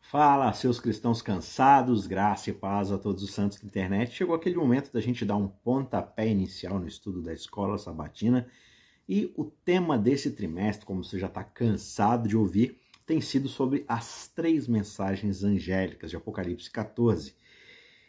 Fala, seus cristãos cansados, graça e paz a todos os santos da internet. Chegou aquele momento da gente dar um pontapé inicial no estudo da escola sabatina e o tema desse trimestre, como você já está cansado de ouvir, tem sido sobre as três mensagens angélicas de Apocalipse 14.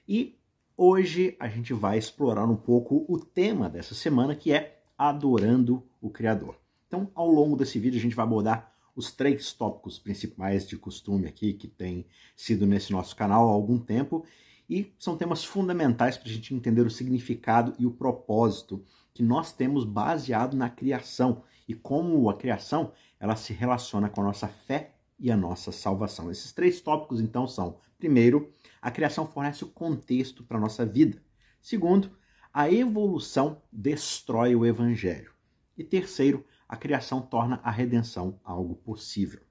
E hoje a gente vai explorar um pouco o tema dessa semana, que é adorando o Criador. Então, ao longo desse vídeo, a gente vai abordar os três tópicos principais de costume aqui que tem sido nesse nosso canal há algum tempo e são temas fundamentais para a gente entender o significado e o propósito que nós temos baseado na criação e como a criação ela se relaciona com a nossa fé e a nossa salvação. Esses três tópicos então são: primeiro, a criação fornece o contexto para a nossa vida. Segundo, a evolução destrói o evangelho. E terceiro, a criação torna a redenção algo possível.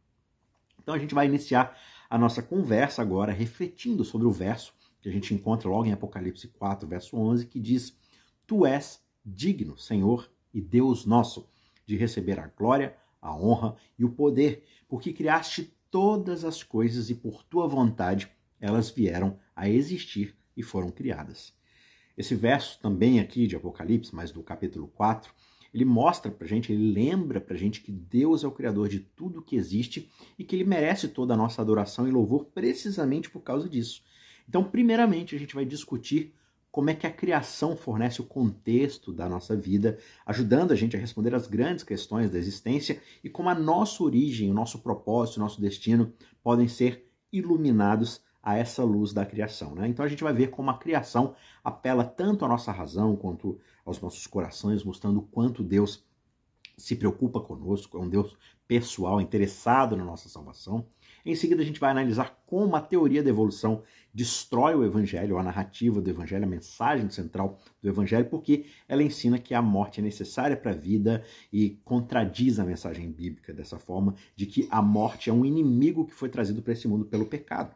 Então a gente vai iniciar a nossa conversa agora refletindo sobre o verso que a gente encontra logo em Apocalipse 4, verso 11, que diz: Tu és digno, Senhor e Deus nosso, de receber a glória, a honra e o poder, porque criaste todas as coisas e por tua vontade elas vieram a existir e foram criadas. Esse verso também aqui de Apocalipse, mas do capítulo 4, ele mostra pra gente, ele lembra pra gente que Deus é o criador de tudo que existe e que ele merece toda a nossa adoração e louvor precisamente por causa disso. Então, primeiramente, a gente vai discutir como é que a criação fornece o contexto da nossa vida, ajudando a gente a responder as grandes questões da existência e como a nossa origem, o nosso propósito, o nosso destino podem ser iluminados a essa luz da criação. Né? Então a gente vai ver como a criação apela tanto à nossa razão quanto aos nossos corações, mostrando quanto Deus se preocupa conosco, é um Deus pessoal, interessado na nossa salvação. Em seguida, a gente vai analisar como a teoria da evolução destrói o evangelho, a narrativa do evangelho, a mensagem central do evangelho, porque ela ensina que a morte é necessária para a vida e contradiz a mensagem bíblica dessa forma, de que a morte é um inimigo que foi trazido para esse mundo pelo pecado.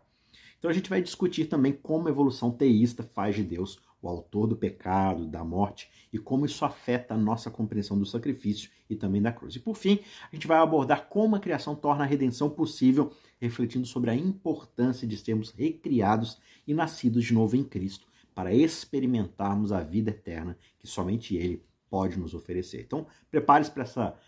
Então a gente vai discutir também como a evolução teísta faz de Deus o autor do pecado, da morte e como isso afeta a nossa compreensão do sacrifício e também da cruz. E por fim, a gente vai abordar como a criação torna a redenção possível, refletindo sobre a importância de sermos recriados e nascidos de novo em Cristo, para experimentarmos a vida eterna que somente Ele pode nos oferecer. Então, prepare-se para essa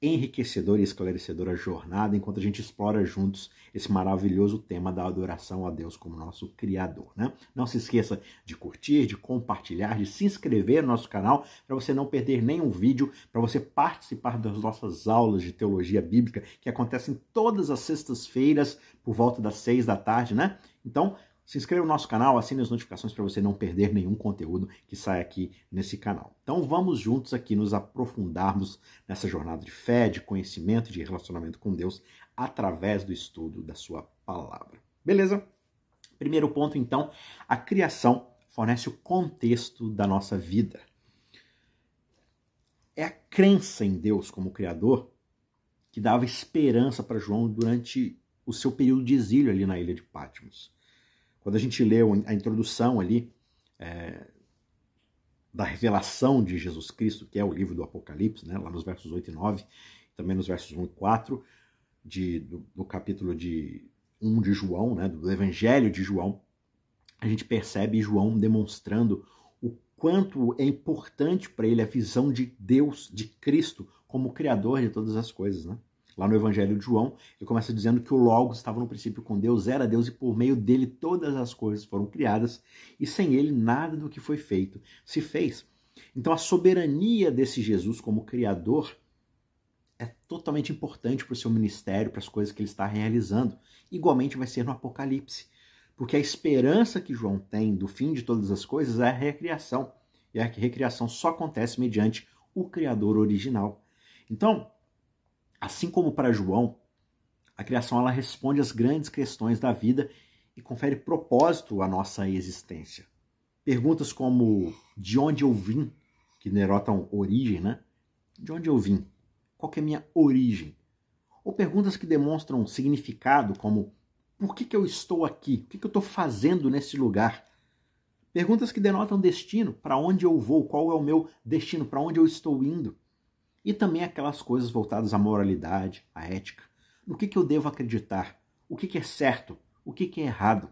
enriquecedora e esclarecedora jornada enquanto a gente explora juntos esse maravilhoso tema da adoração a Deus como nosso Criador. Né? Não se esqueça de curtir, de compartilhar, de se inscrever no nosso canal para você não perder nenhum vídeo, para você participar das nossas aulas de teologia bíblica que acontecem todas as sextas-feiras por volta das seis da tarde, né? Então, se inscreva no nosso canal, assine as notificações para você não perder nenhum conteúdo que sai aqui nesse canal. Então vamos juntos aqui nos aprofundarmos nessa jornada de fé, de conhecimento de relacionamento com Deus através do estudo da sua palavra. Beleza? Primeiro ponto, então, a criação fornece o contexto da nossa vida. É a crença em Deus como Criador que dava esperança para João durante o seu período de exílio ali na ilha de Patmos. Quando a gente leu a introdução ali é, da revelação de Jesus Cristo, que é o livro do Apocalipse, né, lá nos versos 8 e 9, também nos versos 1 e 4, de, do, do capítulo de 1 de João, né, do Evangelho de João, a gente percebe João demonstrando o quanto é importante para ele a visão de Deus, de Cristo, como Criador de todas as coisas. Né? Lá no Evangelho de João, ele começa dizendo que o Logos estava no princípio com Deus, era Deus e por meio dele todas as coisas foram criadas e sem ele nada do que foi feito se fez. Então a soberania desse Jesus como Criador é totalmente importante para o seu ministério, para as coisas que ele está realizando. Igualmente vai ser no Apocalipse. Porque a esperança que João tem do fim de todas as coisas é a recriação. E a recriação só acontece mediante o Criador original. Então, Assim como para João, a criação ela responde às grandes questões da vida e confere propósito à nossa existência. Perguntas como de onde eu vim, que denotam origem, né? De onde eu vim? Qual é a minha origem? Ou perguntas que demonstram significado, como por que, que eu estou aqui? O que, que eu estou fazendo nesse lugar? Perguntas que denotam destino, para onde eu vou, qual é o meu destino, para onde eu estou indo. E também aquelas coisas voltadas à moralidade, à ética. No que, que eu devo acreditar? O que, que é certo? o que, que é errado?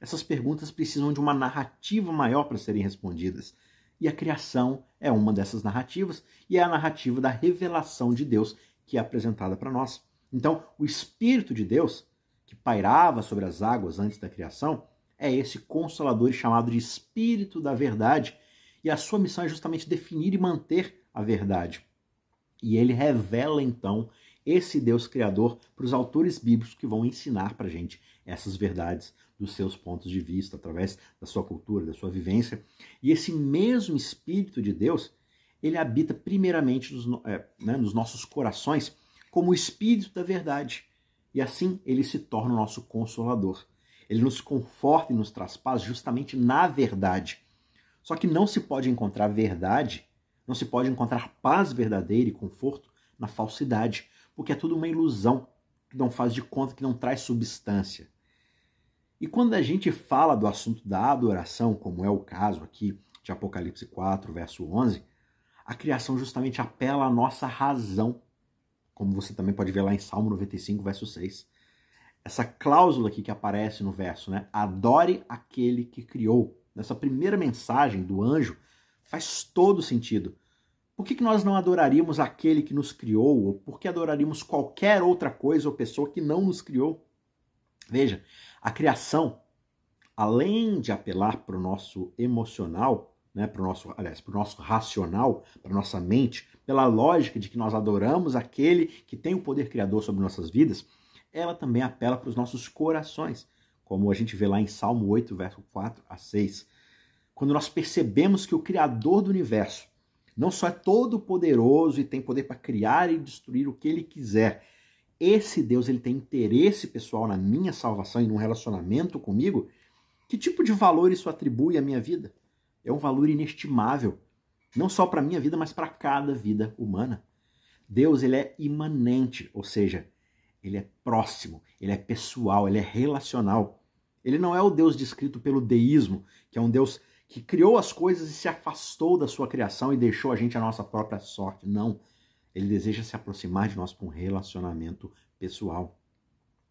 Essas perguntas precisam de uma narrativa maior para serem respondidas. E a criação é uma dessas narrativas, e é a narrativa da revelação de Deus que é apresentada para nós. Então, o Espírito de Deus, que pairava sobre as águas antes da criação, é esse consolador chamado de Espírito da Verdade, e a sua missão é justamente definir e manter a verdade. E ele revela então esse Deus Criador para os autores bíblicos que vão ensinar para a gente essas verdades dos seus pontos de vista, através da sua cultura, da sua vivência. E esse mesmo Espírito de Deus, ele habita primeiramente nos, é, né, nos nossos corações como o Espírito da verdade. E assim ele se torna o nosso consolador. Ele nos conforta e nos traz paz justamente na verdade. Só que não se pode encontrar verdade, não se pode encontrar paz verdadeira e conforto na falsidade, porque é tudo uma ilusão que não faz de conta que não traz substância. E quando a gente fala do assunto da adoração, como é o caso aqui de Apocalipse 4, verso 11, a criação justamente apela à nossa razão, como você também pode ver lá em Salmo 95, verso 6. Essa cláusula aqui que aparece no verso, né? Adore aquele que criou. Nessa primeira mensagem do anjo, faz todo sentido. Por que, que nós não adoraríamos aquele que nos criou? Ou por que adoraríamos qualquer outra coisa ou pessoa que não nos criou? Veja, a criação, além de apelar para o nosso emocional, né, para o nosso, aliás, para o nosso racional, para a nossa mente, pela lógica de que nós adoramos aquele que tem o poder criador sobre nossas vidas, ela também apela para os nossos corações, como a gente vê lá em Salmo 8, verso 4 a 6. Quando nós percebemos que o Criador do universo não só é todo poderoso e tem poder para criar e destruir o que ele quiser, esse Deus ele tem interesse pessoal na minha salvação e num relacionamento comigo, que tipo de valor isso atribui à minha vida? É um valor inestimável, não só para a minha vida, mas para cada vida humana. Deus ele é imanente, ou seja, ele é próximo, ele é pessoal, ele é relacional. Ele não é o Deus descrito pelo deísmo, que é um Deus que criou as coisas e se afastou da sua criação e deixou a gente a nossa própria sorte. Não. Ele deseja se aproximar de nós com um relacionamento pessoal.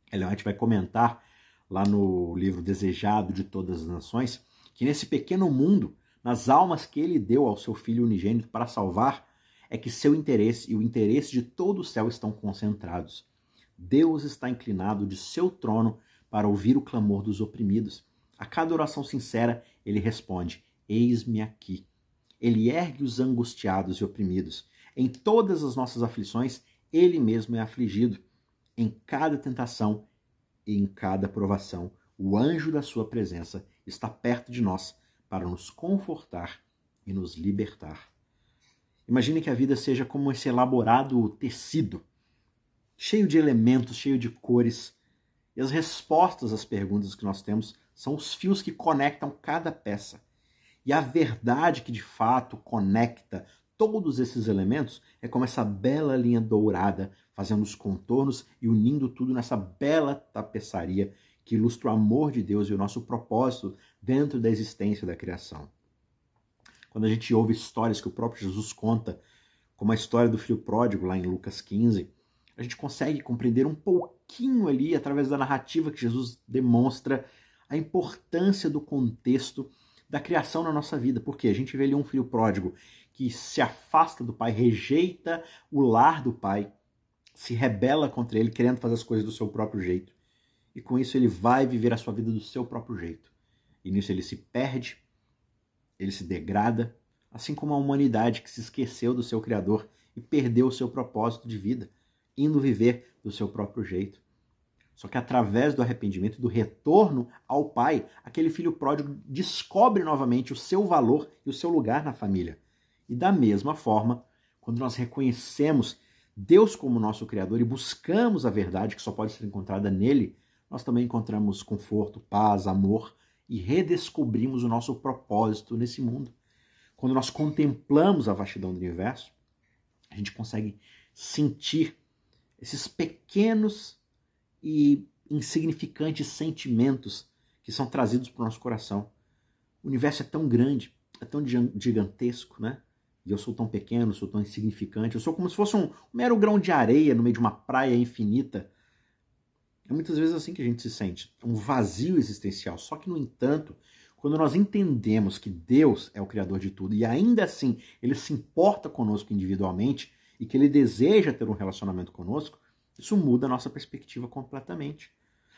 Ellen White vai comentar lá no livro Desejado de Todas as Nações que nesse pequeno mundo, nas almas que ele deu ao seu filho unigênito para salvar, é que seu interesse e o interesse de todo o céu estão concentrados. Deus está inclinado de seu trono para ouvir o clamor dos oprimidos. A cada oração sincera, ele responde: Eis-me aqui. Ele ergue os angustiados e oprimidos. Em todas as nossas aflições, ele mesmo é afligido. Em cada tentação e em cada provação, o anjo da sua presença está perto de nós para nos confortar e nos libertar. Imagine que a vida seja como esse elaborado tecido, cheio de elementos, cheio de cores, e as respostas às perguntas que nós temos são os fios que conectam cada peça. E a verdade que de fato conecta todos esses elementos é como essa bela linha dourada, fazendo os contornos e unindo tudo nessa bela tapeçaria que ilustra o amor de Deus e o nosso propósito dentro da existência da criação. Quando a gente ouve histórias que o próprio Jesus conta, como a história do filho pródigo lá em Lucas 15, a gente consegue compreender um pouquinho ali, através da narrativa que Jesus demonstra, a importância do contexto da criação na nossa vida. Porque a gente vê ali um filho pródigo que se afasta do pai, rejeita o lar do pai, se rebela contra ele, querendo fazer as coisas do seu próprio jeito. E com isso ele vai viver a sua vida do seu próprio jeito. E nisso ele se perde, ele se degrada, assim como a humanidade que se esqueceu do seu Criador e perdeu o seu propósito de vida, indo viver do seu próprio jeito. Só que através do arrependimento, do retorno ao Pai, aquele filho pródigo descobre novamente o seu valor e o seu lugar na família. E da mesma forma, quando nós reconhecemos Deus como nosso Criador e buscamos a verdade que só pode ser encontrada nele, nós também encontramos conforto, paz, amor e redescobrimos o nosso propósito nesse mundo. Quando nós contemplamos a vastidão do universo, a gente consegue sentir esses pequenos e insignificantes sentimentos que são trazidos para o nosso coração. O universo é tão grande, é tão gigantesco, né? E eu sou tão pequeno, sou tão insignificante. Eu sou como se fosse um, mero grão de areia no meio de uma praia infinita. É muitas vezes assim que a gente se sente, um vazio existencial. Só que, no entanto, quando nós entendemos que Deus é o Criador de tudo e ainda assim Ele se importa conosco individualmente e que Ele deseja ter um relacionamento conosco, isso muda a nossa perspectiva completamente.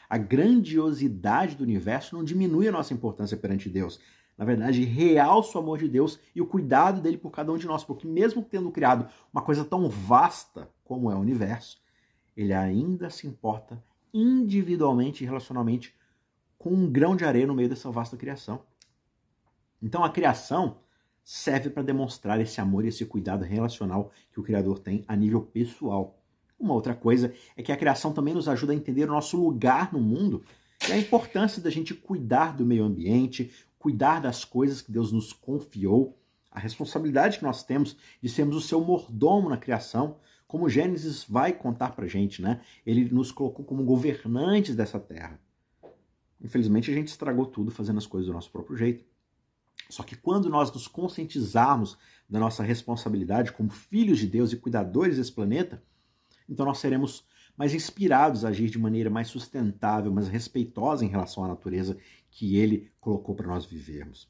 A grandiosidade do universo não diminui a nossa importância perante Deus. Na verdade, realça o amor de Deus e o cuidado dele por cada um de nós, porque mesmo tendo criado uma coisa tão vasta como é o universo, ele ainda se importa individualmente e relacionalmente com um grão de areia no meio dessa vasta criação. Então a criação serve para demonstrar esse amor e esse cuidado relacional que o Criador tem a nível pessoal. Uma outra coisa é que a criação também nos ajuda a entender o nosso lugar no mundo e a importância da gente cuidar do meio ambiente, cuidar das coisas que Deus nos confiou, a responsabilidade que nós temos de sermos o seu mordomo na criação, como Gênesis vai contar pra gente, né? Ele nos colocou como governantes dessa terra. Infelizmente a gente estragou tudo fazendo as coisas do nosso próprio jeito. Só que quando nós nos conscientizarmos da nossa responsabilidade como filhos de Deus e cuidadores desse planeta, então nós seremos mais inspirados a agir de maneira mais sustentável, mais respeitosa em relação à natureza que ele colocou para nós vivermos.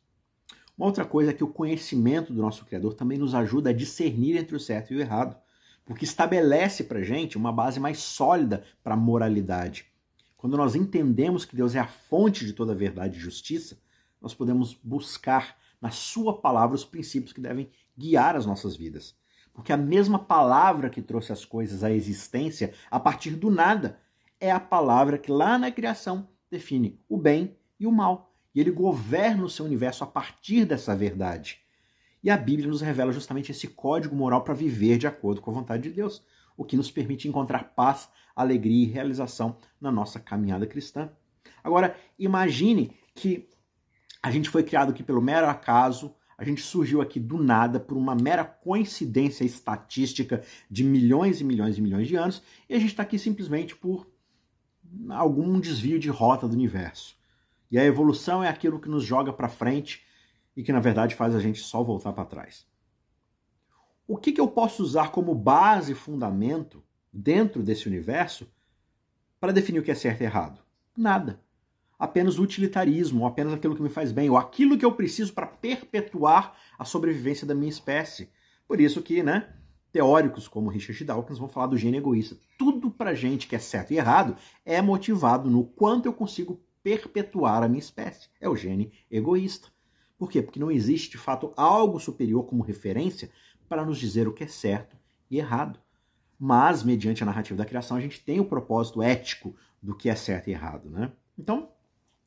Uma outra coisa é que o conhecimento do nosso Criador também nos ajuda a discernir entre o certo e o errado, porque estabelece para gente uma base mais sólida para a moralidade. Quando nós entendemos que Deus é a fonte de toda a verdade e justiça, nós podemos buscar na Sua palavra os princípios que devem guiar as nossas vidas. Porque a mesma palavra que trouxe as coisas à existência a partir do nada é a palavra que lá na criação define o bem e o mal. E ele governa o seu universo a partir dessa verdade. E a Bíblia nos revela justamente esse código moral para viver de acordo com a vontade de Deus, o que nos permite encontrar paz, alegria e realização na nossa caminhada cristã. Agora, imagine que a gente foi criado aqui pelo mero acaso, a gente surgiu aqui do nada por uma mera coincidência estatística de milhões e milhões e milhões de anos, e a gente está aqui simplesmente por algum desvio de rota do universo. E a evolução é aquilo que nos joga para frente e que na verdade faz a gente só voltar para trás. O que, que eu posso usar como base e fundamento dentro desse universo para definir o que é certo e errado? Nada apenas o utilitarismo, apenas aquilo que me faz bem, ou aquilo que eu preciso para perpetuar a sobrevivência da minha espécie. Por isso que, né, teóricos como Richard Dawkins vão falar do gene egoísta. Tudo para gente que é certo e errado é motivado no quanto eu consigo perpetuar a minha espécie. É o gene egoísta. Por quê? Porque não existe de fato algo superior como referência para nos dizer o que é certo e errado. Mas, mediante a narrativa da criação, a gente tem o propósito ético do que é certo e errado, né? Então,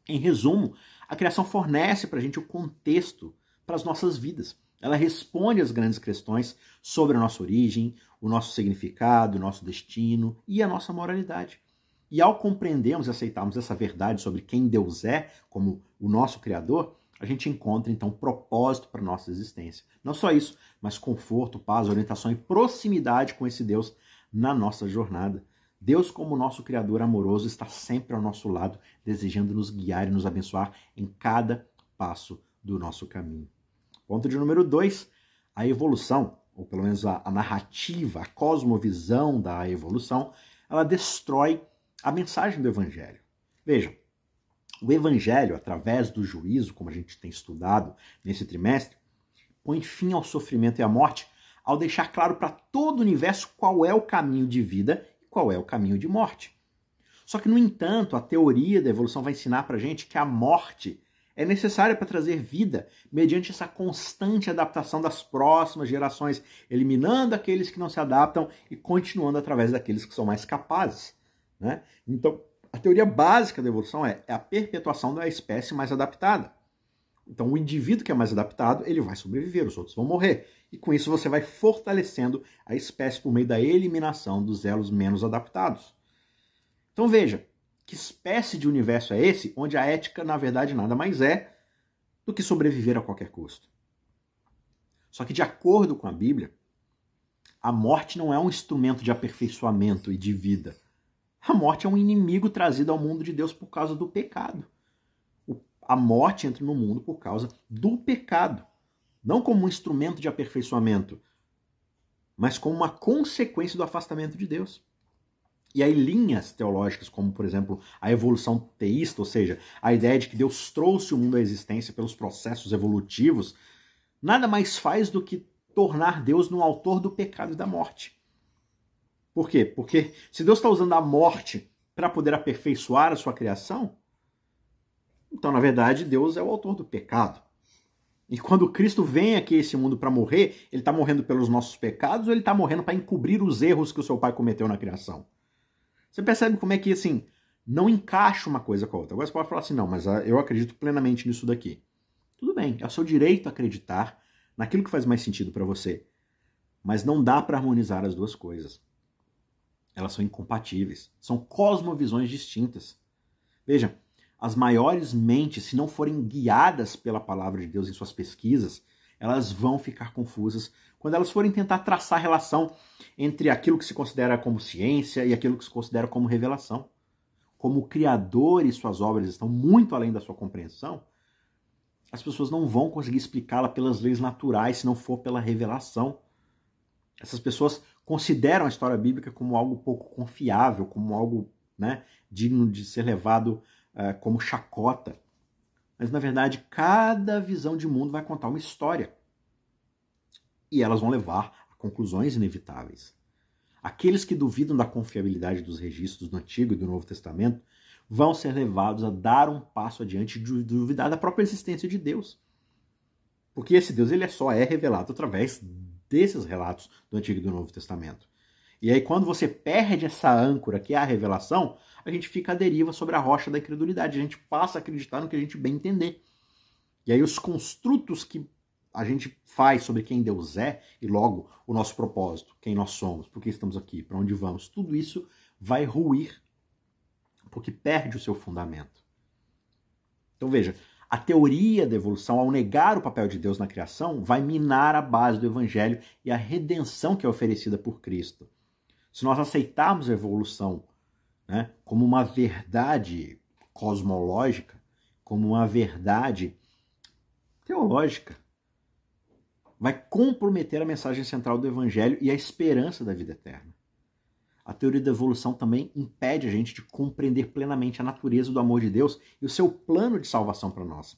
em resumo, a criação fornece para a gente o contexto para as nossas vidas. Ela responde às grandes questões sobre a nossa origem, o nosso significado, o nosso destino e a nossa moralidade. E ao compreendermos e aceitarmos essa verdade sobre quem Deus é como o nosso Criador, a gente encontra então propósito para nossa existência. Não só isso, mas conforto, paz, orientação e proximidade com esse Deus na nossa jornada. Deus, como nosso Criador amoroso, está sempre ao nosso lado, desejando nos guiar e nos abençoar em cada passo do nosso caminho. Ponto de número dois: a evolução, ou pelo menos a, a narrativa, a cosmovisão da evolução, ela destrói a mensagem do Evangelho. Vejam, o Evangelho, através do juízo, como a gente tem estudado nesse trimestre, põe fim ao sofrimento e à morte ao deixar claro para todo o universo qual é o caminho de vida qual é o caminho de morte. Só que, no entanto, a teoria da evolução vai ensinar para gente que a morte é necessária para trazer vida mediante essa constante adaptação das próximas gerações, eliminando aqueles que não se adaptam e continuando através daqueles que são mais capazes. Né? Então, a teoria básica da evolução é, é a perpetuação da espécie mais adaptada. Então, o indivíduo que é mais adaptado, ele vai sobreviver, os outros vão morrer. E com isso você vai fortalecendo a espécie por meio da eliminação dos elos menos adaptados. Então veja, que espécie de universo é esse onde a ética, na verdade, nada mais é do que sobreviver a qualquer custo? Só que, de acordo com a Bíblia, a morte não é um instrumento de aperfeiçoamento e de vida. A morte é um inimigo trazido ao mundo de Deus por causa do pecado a morte entra no mundo por causa do pecado. Não como um instrumento de aperfeiçoamento, mas como uma consequência do afastamento de Deus. E aí linhas teológicas, como por exemplo a evolução teísta, ou seja, a ideia de que Deus trouxe o mundo à existência pelos processos evolutivos, nada mais faz do que tornar Deus no autor do pecado e da morte. Por quê? Porque se Deus está usando a morte para poder aperfeiçoar a sua criação, então na verdade Deus é o autor do pecado. E quando Cristo vem aqui esse mundo para morrer, ele está morrendo pelos nossos pecados ou ele está morrendo para encobrir os erros que o seu pai cometeu na criação? Você percebe como é que, assim, não encaixa uma coisa com a outra. Agora você pode falar assim, não, mas ah, eu acredito plenamente nisso daqui. Tudo bem, é o seu direito acreditar naquilo que faz mais sentido para você. Mas não dá para harmonizar as duas coisas. Elas são incompatíveis. São cosmovisões distintas. Veja, as maiores mentes, se não forem guiadas pela palavra de Deus em suas pesquisas, elas vão ficar confusas quando elas forem tentar traçar relação entre aquilo que se considera como ciência e aquilo que se considera como revelação. Como o Criador e suas obras estão muito além da sua compreensão, as pessoas não vão conseguir explicá-la pelas leis naturais se não for pela revelação. Essas pessoas consideram a história bíblica como algo pouco confiável, como algo né, digno de ser levado como chacota. Mas na verdade, cada visão de mundo vai contar uma história. E elas vão levar a conclusões inevitáveis. Aqueles que duvidam da confiabilidade dos registros do Antigo e do Novo Testamento vão ser levados a dar um passo adiante de duvidar da própria existência de Deus. Porque esse Deus ele é só é revelado através desses relatos do Antigo e do Novo Testamento. E aí, quando você perde essa âncora, que é a revelação, a gente fica à deriva sobre a rocha da incredulidade. A gente passa a acreditar no que a gente bem entender. E aí, os construtos que a gente faz sobre quem Deus é e logo o nosso propósito, quem nós somos, por que estamos aqui, para onde vamos, tudo isso vai ruir, porque perde o seu fundamento. Então veja, a teoria da evolução, ao negar o papel de Deus na criação, vai minar a base do evangelho e a redenção que é oferecida por Cristo. Se nós aceitarmos a evolução né, como uma verdade cosmológica, como uma verdade teológica, vai comprometer a mensagem central do Evangelho e a esperança da vida eterna. A teoria da evolução também impede a gente de compreender plenamente a natureza do amor de Deus e o seu plano de salvação para nós.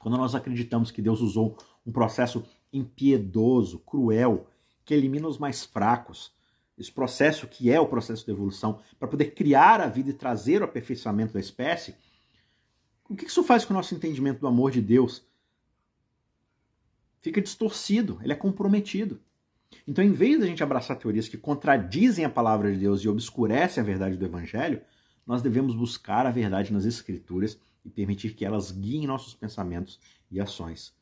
Quando nós acreditamos que Deus usou um processo impiedoso, cruel, que elimina os mais fracos, esse processo que é o processo de evolução, para poder criar a vida e trazer o aperfeiçoamento da espécie, o que isso faz com o nosso entendimento do amor de Deus? Fica distorcido, ele é comprometido. Então, em vez de a gente abraçar teorias que contradizem a palavra de Deus e obscurecem a verdade do Evangelho, nós devemos buscar a verdade nas Escrituras e permitir que elas guiem nossos pensamentos e ações.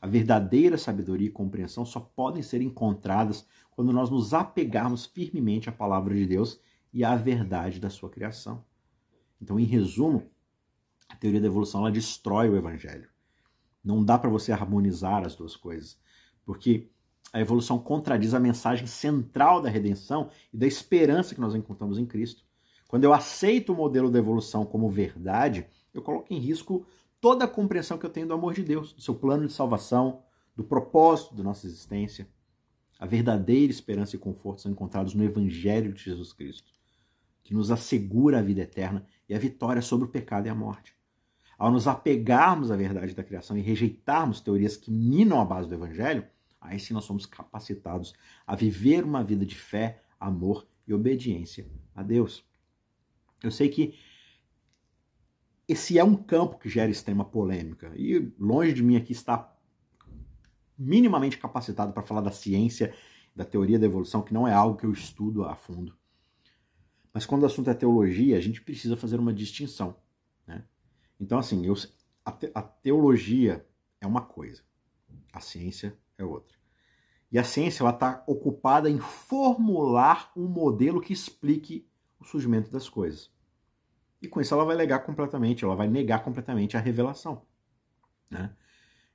A verdadeira sabedoria e compreensão só podem ser encontradas quando nós nos apegarmos firmemente à palavra de Deus e à verdade da sua criação. Então, em resumo, a teoria da evolução ela destrói o evangelho. Não dá para você harmonizar as duas coisas, porque a evolução contradiz a mensagem central da redenção e da esperança que nós encontramos em Cristo. Quando eu aceito o modelo da evolução como verdade, eu coloco em risco toda a compreensão que eu tenho do amor de Deus, do seu plano de salvação, do propósito da nossa existência. A verdadeira esperança e conforto são encontrados no Evangelho de Jesus Cristo, que nos assegura a vida eterna e a vitória sobre o pecado e a morte. Ao nos apegarmos à verdade da criação e rejeitarmos teorias que minam a base do Evangelho, aí sim nós somos capacitados a viver uma vida de fé, amor e obediência a Deus. Eu sei que esse é um campo que gera extrema polêmica. E longe de mim aqui está minimamente capacitado para falar da ciência, da teoria da evolução, que não é algo que eu estudo a fundo. Mas quando o assunto é teologia, a gente precisa fazer uma distinção. Né? Então, assim, eu, a, te, a teologia é uma coisa, a ciência é outra. E a ciência está ocupada em formular um modelo que explique o surgimento das coisas. E com isso ela vai negar completamente, ela vai negar completamente a revelação. Né?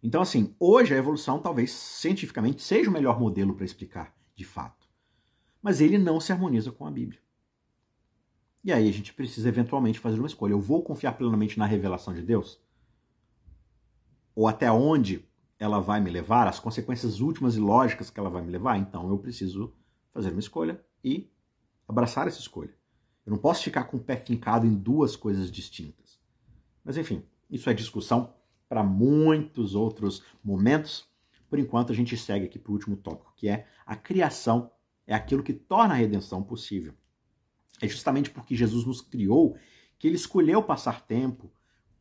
Então, assim, hoje a evolução talvez cientificamente seja o melhor modelo para explicar, de fato. Mas ele não se harmoniza com a Bíblia. E aí a gente precisa eventualmente fazer uma escolha. Eu vou confiar plenamente na revelação de Deus? Ou até onde ela vai me levar, as consequências últimas e lógicas que ela vai me levar? Então eu preciso fazer uma escolha e abraçar essa escolha. Eu não posso ficar com o pé fincado em duas coisas distintas. Mas enfim, isso é discussão para muitos outros momentos. Por enquanto, a gente segue aqui para o último tópico, que é a criação é aquilo que torna a redenção possível. É justamente porque Jesus nos criou que ele escolheu passar tempo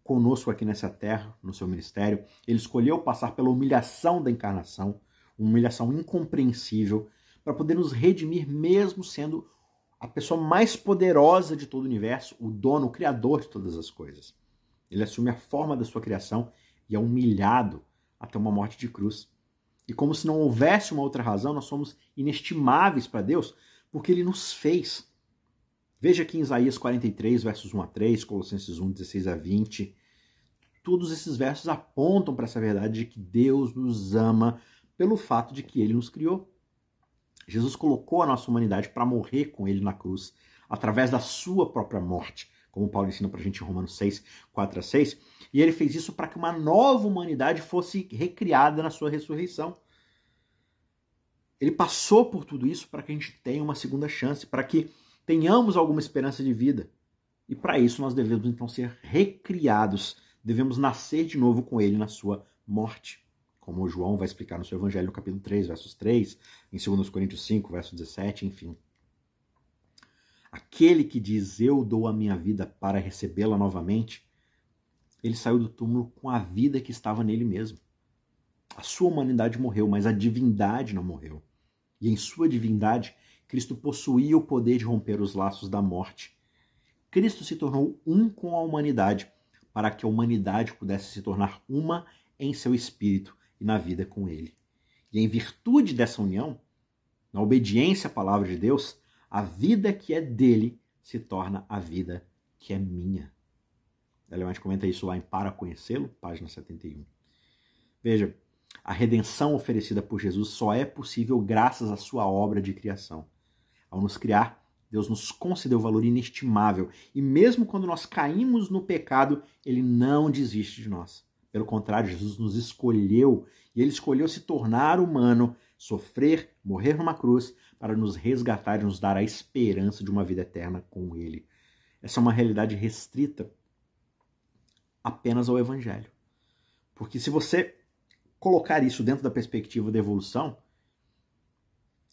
conosco aqui nessa terra, no seu ministério. Ele escolheu passar pela humilhação da encarnação, uma humilhação incompreensível, para poder nos redimir, mesmo sendo a pessoa mais poderosa de todo o universo, o dono, o criador de todas as coisas. Ele assume a forma da sua criação e é humilhado até uma morte de cruz. E como se não houvesse uma outra razão, nós somos inestimáveis para Deus, porque ele nos fez. Veja aqui em Isaías 43, versos 1 a 3, Colossenses 1, 16 a 20. Todos esses versos apontam para essa verdade de que Deus nos ama pelo fato de que ele nos criou. Jesus colocou a nossa humanidade para morrer com ele na cruz, através da sua própria morte, como Paulo ensina para a gente em Romanos 6, 4 a 6. E ele fez isso para que uma nova humanidade fosse recriada na sua ressurreição. Ele passou por tudo isso para que a gente tenha uma segunda chance, para que tenhamos alguma esperança de vida. E para isso nós devemos então ser recriados, devemos nascer de novo com ele na sua morte. Como João vai explicar no seu evangelho no capítulo 3, versos 3, em 2 Coríntios 5, verso 17, enfim. Aquele que diz eu dou a minha vida para recebê-la novamente, ele saiu do túmulo com a vida que estava nele mesmo. A sua humanidade morreu, mas a divindade não morreu. E em sua divindade, Cristo possuía o poder de romper os laços da morte. Cristo se tornou um com a humanidade, para que a humanidade pudesse se tornar uma em seu espírito e na vida com ele. E em virtude dessa união, na obediência à palavra de Deus, a vida que é dele se torna a vida que é minha. Ellen comenta isso lá em Para Conhecê-lo, página 71. Veja, a redenção oferecida por Jesus só é possível graças à sua obra de criação. Ao nos criar, Deus nos concedeu valor inestimável. E mesmo quando nós caímos no pecado, ele não desiste de nós. Pelo contrário, Jesus nos escolheu e ele escolheu se tornar humano, sofrer, morrer numa cruz para nos resgatar e nos dar a esperança de uma vida eterna com ele. Essa é uma realidade restrita apenas ao Evangelho. Porque se você colocar isso dentro da perspectiva da evolução,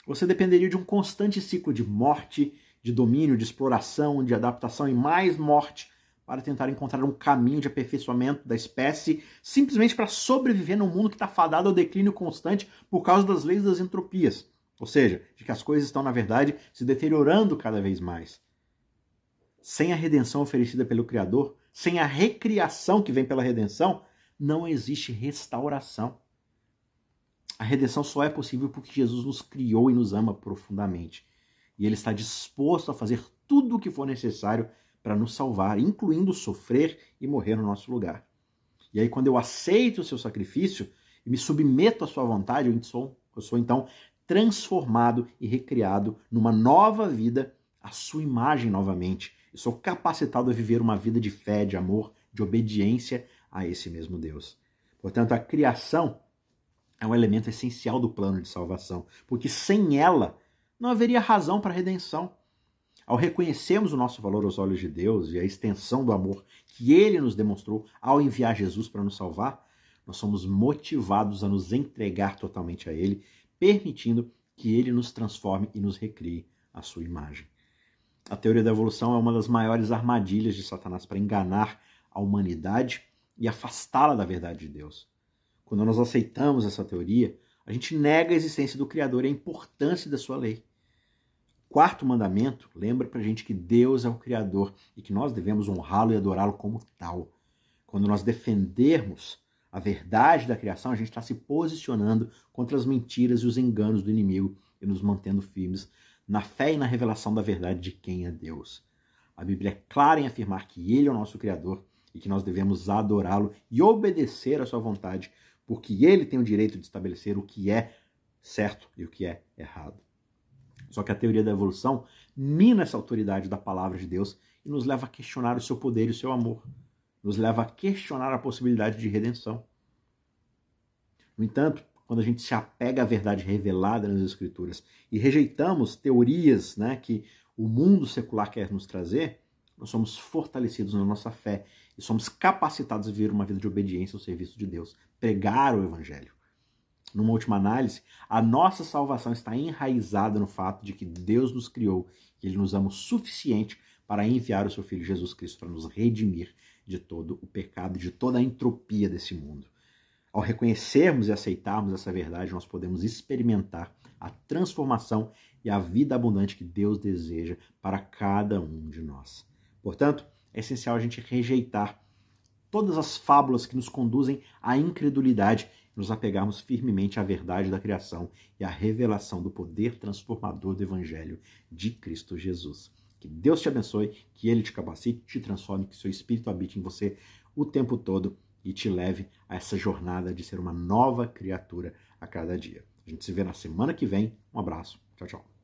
você dependeria de um constante ciclo de morte, de domínio, de exploração, de adaptação e mais morte para tentar encontrar um caminho de aperfeiçoamento da espécie, simplesmente para sobreviver num mundo que está fadado ao declínio constante por causa das leis das entropias. Ou seja, de que as coisas estão, na verdade, se deteriorando cada vez mais. Sem a redenção oferecida pelo Criador, sem a recriação que vem pela redenção, não existe restauração. A redenção só é possível porque Jesus nos criou e nos ama profundamente. E Ele está disposto a fazer tudo o que for necessário para nos salvar, incluindo sofrer e morrer no nosso lugar. E aí, quando eu aceito o seu sacrifício e me submeto à sua vontade, eu sou, eu sou então transformado e recriado numa nova vida, à sua imagem novamente, e sou capacitado a viver uma vida de fé, de amor, de obediência a esse mesmo Deus. Portanto, a criação é um elemento essencial do plano de salvação, porque sem ela não haveria razão para a redenção. Ao reconhecermos o nosso valor aos olhos de Deus e a extensão do amor que ele nos demonstrou ao enviar Jesus para nos salvar, nós somos motivados a nos entregar totalmente a ele, permitindo que ele nos transforme e nos recrie a sua imagem. A teoria da evolução é uma das maiores armadilhas de Satanás para enganar a humanidade e afastá-la da verdade de Deus. Quando nós aceitamos essa teoria, a gente nega a existência do Criador e a importância da sua lei. Quarto mandamento lembra para a gente que Deus é o Criador e que nós devemos honrá-lo e adorá-lo como tal. Quando nós defendermos a verdade da criação, a gente está se posicionando contra as mentiras e os enganos do inimigo e nos mantendo firmes na fé e na revelação da verdade de quem é Deus. A Bíblia é clara em afirmar que Ele é o nosso Criador e que nós devemos adorá-lo e obedecer à sua vontade, porque Ele tem o direito de estabelecer o que é certo e o que é errado. Só que a teoria da evolução mina essa autoridade da palavra de Deus e nos leva a questionar o seu poder e o seu amor. Nos leva a questionar a possibilidade de redenção. No entanto, quando a gente se apega à verdade revelada nas Escrituras e rejeitamos teorias né, que o mundo secular quer nos trazer, nós somos fortalecidos na nossa fé e somos capacitados a viver uma vida de obediência ao serviço de Deus, pregar o Evangelho. Numa última análise, a nossa salvação está enraizada no fato de que Deus nos criou e Ele nos ama o suficiente para enviar o seu Filho Jesus Cristo para nos redimir de todo o pecado de toda a entropia desse mundo. Ao reconhecermos e aceitarmos essa verdade, nós podemos experimentar a transformação e a vida abundante que Deus deseja para cada um de nós. Portanto, é essencial a gente rejeitar todas as fábulas que nos conduzem à incredulidade e nos apegarmos firmemente à verdade da criação e à revelação do poder transformador do Evangelho de Cristo Jesus. Que Deus te abençoe, que Ele te capacite, te transforme, que seu Espírito habite em você o tempo todo e te leve a essa jornada de ser uma nova criatura a cada dia. A gente se vê na semana que vem. Um abraço. Tchau, tchau.